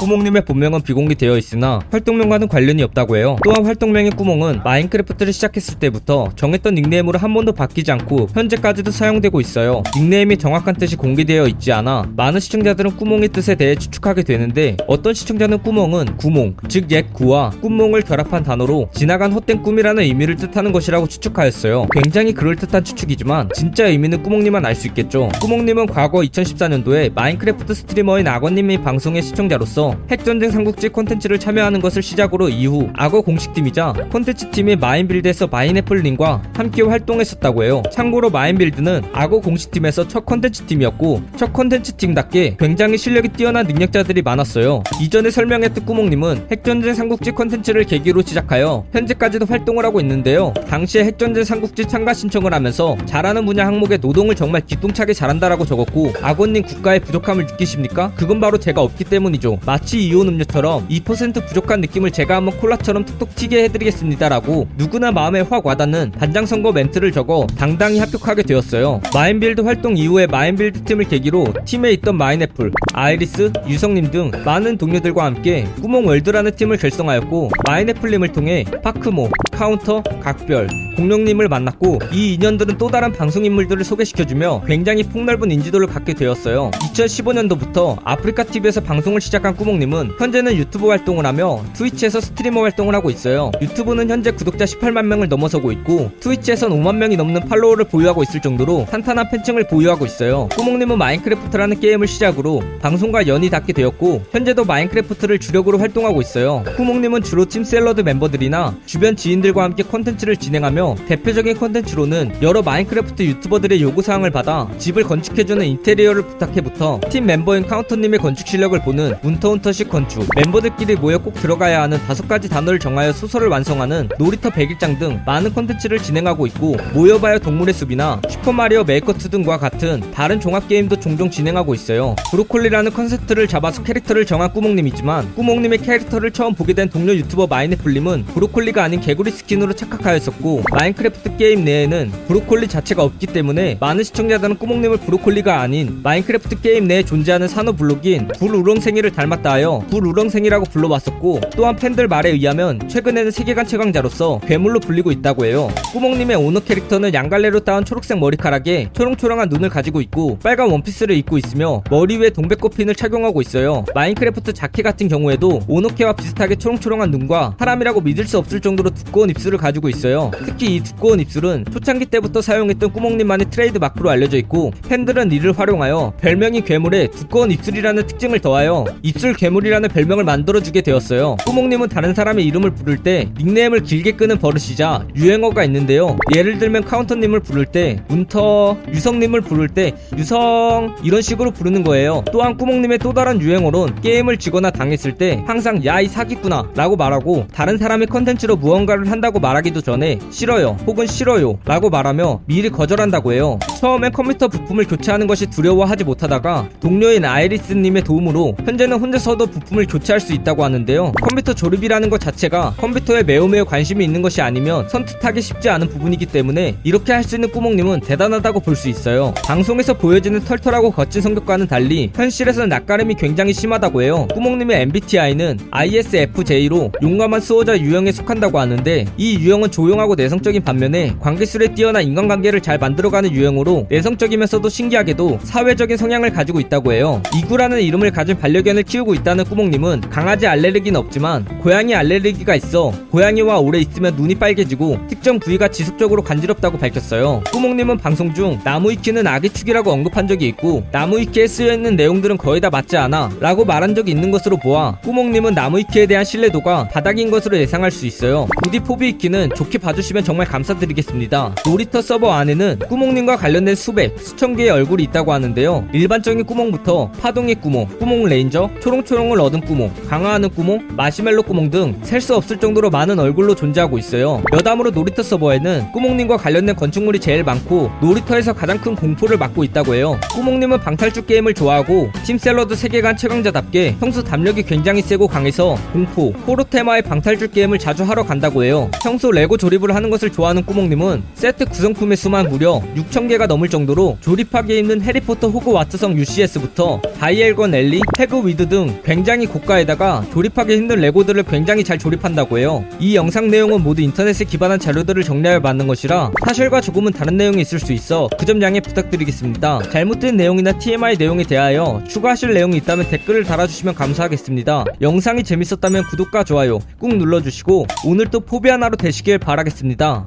꾸몽님의 본명은 비공개되어 있으나 활동명과는 관련이 없다고 해요. 또한 활동명인 꾸몽은 마인크래프트를 시작했을 때부터 정했던 닉네임으로 한 번도 바뀌지 않고 현재까지도 사용되고 있어요. 닉네임이 정확한 뜻이 공개되어 있지 않아 많은 시청자들은 꾸몽의 뜻에 대해 추측하게 되는데 어떤 시청자는 꾸몽은 구몽, 즉 옛 구와 꿈 몽을 결합한 단어로 지나간 헛된 꿈이라는 의미를 뜻하는 것이라고 추측하였어요. 굉장히 그럴듯한 추측이지만 진짜 의미는 꾸몽님만 알 수 있겠죠. 꾸몽님은 과거 2014년도에 마인크래프트 스트리머인 악어님의 방송의 시청자로서 핵전쟁 삼국지 콘텐츠를 참여하는 것을 시작으로 이후 악어 공식팀이자 콘텐츠 팀인 마인빌드에서 마인애플님과 함께 활동했었다고 해요. 참고로 마인빌드는 악어 공식팀에서 첫 콘텐츠 팀이었고 첫 콘텐츠 팀답게 굉장히 실력이 뛰어난 능력자들이 많았어요. 이전에 설명했던 꾸몽님은 핵전쟁 삼국지 콘텐츠를 계기로 시작하여 현재까지도 활동을 하고 있는데요. 당시에 핵전쟁 삼국지 참가 신청을 하면서 잘하는 분야 항목에 노동을 정말 기똥차게 잘한다라고 적었고 악어님 국가의 부족함을 느끼십니까? 그건 바로 제가 없기 때문이죠. 마치 이온 음료처럼 2% 부족한 느낌을 제가 한번 콜라처럼 톡톡 튀게 해드리겠습니다라고 누구나 마음에 확 와닿는 반장 선거 멘트를 적어 당당히 합격하게 되었어요. 마인빌드 활동 이후에 마인빌드 팀을 계기로 팀에 있던 마인애플, 아이리스, 유성님 등 많은 동료들과 함께 꾸몽 월드라는 팀을 결성하였고 마인애플님을 통해 파크모, 카운터, 각별, 공룡님을 만났고 이 인연들은 또 다른 방송 인물들을 소개시켜주며 굉장히 폭넓은 인지도를 갖게 되었어요. 2015년도부터 아프리카 TV에서 방송을 시작한 꾸몽님은 현재는 유튜브 활동을 하며 트위치에서 스트리머 활동을 하고 있어요. 유튜브는 현재 구독자 18만 명을 넘어서고 있고 트위치에선 5만 명이 넘는 팔로워를 보유하고 있을 정도로 탄탄한 팬층을 보유하고 있어요. 꾸몽님은 마인크래프트라는 게임을 시작으로 방송과 연이 닿게 되었고 현재도 마인크래프트를 주력으로 활동하고 있어요. 꾸몽님은 주로 팀 샐러드 멤버들이나 주변 지인들 과 함께 콘텐츠를 진행하며 대표적인 콘텐츠로는 여러 마인크래프트 유튜버들의 요구사항을 받아 집을 건축해주는 인테리어를 부탁해부터 팀 멤버인 카운터님의 건축 실력을 보는 운터운터식 건축 멤버들끼리 모여 꼭 들어가야 하는 다섯 가지 단어를 정하여 소설을 완성하는 놀이터 백일장 등 많은 콘텐츠를 진행하고 있고 모여봐요 동물의 숲이나 슈퍼마리오 메이커2 등과 같은 다른 종합게임도 종종 진행하고 있어요. 브로콜리라는 컨셉트를 잡아서 캐릭터를 정한 꾸몽님이지만 꾸몽님의 캐릭터를 처음 보게 된 동료 유튜버 마인애플님은 브로콜리가 아닌 개구리 스킨으로 착각하였었고 마인크래프트 게임 내에는 브로콜리 자체가 없기 때문에 많은 시청자들은 꾸몽님을 브로콜리가 아닌 마인크래프트 게임 내에 존재하는 산호 블록인 불우렁쉥이를 닮았다 하여 불우렁쉥이라고 불러왔었고 또한 팬들 말에 의하면 최근에는 세계관 최강자로서 괴물로 불리고 있다고 해요. 꾸몽님의 오너 캐릭터는 양갈래로 땋은 초록색 머리카락에 초롱초롱한 눈을 가지고 있고 빨간 원피스를 입고 있으며 머리 위에 동백꽃핀을 착용하고 있어요. 마인크래프트 자켓 같은 경우에도 오너캐와 비슷하게 초롱초롱한 눈과 사람이라고 믿을 수 없을 정도로 두꺼운 입술을 가지고 있어요. 특히 이 두꺼운 입술은 초창기 때부터 사용했던 꾸몽님만의 트레이드 마크로 알려져 있고 팬들은 이를 활용하여 별명이 괴물에 두꺼운 입술이라는 특징을 더하여 입술 괴물이라는 별명을 만들어주게 되었어요. 꾸몽님은 다른 사람의 이름을 부를 때 닉네임을 길게 끄는 버릇이자 유행어가 있는데요. 예를 들면 카운터님을 부를 때 운터, 유성님을 부를 때 유성 이런 식으로 부르는 거예요. 또한 꾸몽님의 또 다른 유행어론 게임을 지거나 당했을 때 항상 야 이 사기꾼아 라고 말하고 다른 사람의 컨텐츠로 무언가를 한다고 말하기도 전에 싫어요 혹은 싫어요 라고 말하며 미리 거절한다고 해요. 처음엔 컴퓨터 부품을 교체하는 것이 두려워하지 못하다가 동료인 아이리스님의 도움으로 현재는 혼자서도 부품을 교체할 수 있다고 하는데요. 컴퓨터 조립이라는 것 자체가 컴퓨터에 매우 매우 관심이 있는 것이 아니면 선택하기 쉽지 않은 부분이기 때문에 이렇게 할 수 있는 꾸몽님은 대단하다고 볼 수 있어요. 방송에서 보여지는 털털하고 거친 성격과는 달리 현실에서는 낯가림이 굉장히 심하다고 해요. 꾸몽님의 MBTI는 ISFJ로 용감한 수호자 유형에 속한다고 하는데 이 유형은 조용하고 내성적인 반면에 관계술에 뛰어난 인간관계를 잘 만들어가는 유형으로 내성적이면서도 신기하게도 사회적인 성향을 가지고 있다고 해요. 이구라는 이름을 가진 반려견을 키우고 있다는 꾸몽님은 강아지 알레르기는 없지만 고양이 알레르기가 있어 고양이와 오래 있으면 눈이 빨개지고 특정 부위가 지속적으로 간지럽다고 밝혔어요. 꾸몽님은 방송 중 나무위키는 악의 축이라고 언급한 적이 있고 나무위키에 쓰여있는 내용들은 거의 다 맞지 않아 라고 말한 적이 있는 것으로 보아 꾸몽님은 나무위키에 대한 신뢰도가 바닥인 것으로 예상할 수 있어요. 부디 포비위키는 좋게 봐주시면 정말 감사드리겠습니다. 놀이터 서버 안에는 꾸몽님과 관련 된 수백, 수천 개의 얼굴이 있다고 하는데요. 일반적인 꾸몽부터 파동의 꾸몽, 꾸몽 레인저, 초롱초롱을 얻은 꾸몽, 강화하는 꾸몽, 마시멜로 꾸몽 등 셀 수 없을 정도로 많은 얼굴로 존재하고 있어요. 여담으로 놀이터 서버에는 꾸몽님과 관련된 건축물이 제일 많고 놀이터에서 가장 큰 공포를 맡고 있다고 해요. 꾸몽님은 방탈출 게임을 좋아하고 팀샐러드 세계관 최강자답게 평소 담력이 굉장히 세고 강해서 공포, 호러 테마의 방탈출 게임을 자주 하러 간다고 해요. 평소 레고 조립을 하는 것을 좋아하는 꾸몽님은 세트 구성품의 수만 무려 6,000개가 넘을 정도로 조립하기 힘든 해리포터 호그와트성 UCS부터 다이애건 앨리, 헤드위그 등 굉장히 고가에다가 조립하기 힘든 레고들을 굉장히 잘 조립한다고 해요. 이 영상 내용은 모두 인터넷에 기반한 자료들을 정리하여 만든 것이라 사실과 조금은 다른 내용이 있을 수 있어 그 점 양해 부탁드리겠습니다. 잘못된 내용이나 TMI 내용에 대하여 추가하실 내용이 있다면 댓글을 달아주시면 감사하겠습니다. 영상이 재밌었다면 구독과 좋아요 꾹 눌러주시고 오늘도 포비한 하루 되시길 바라겠습니다.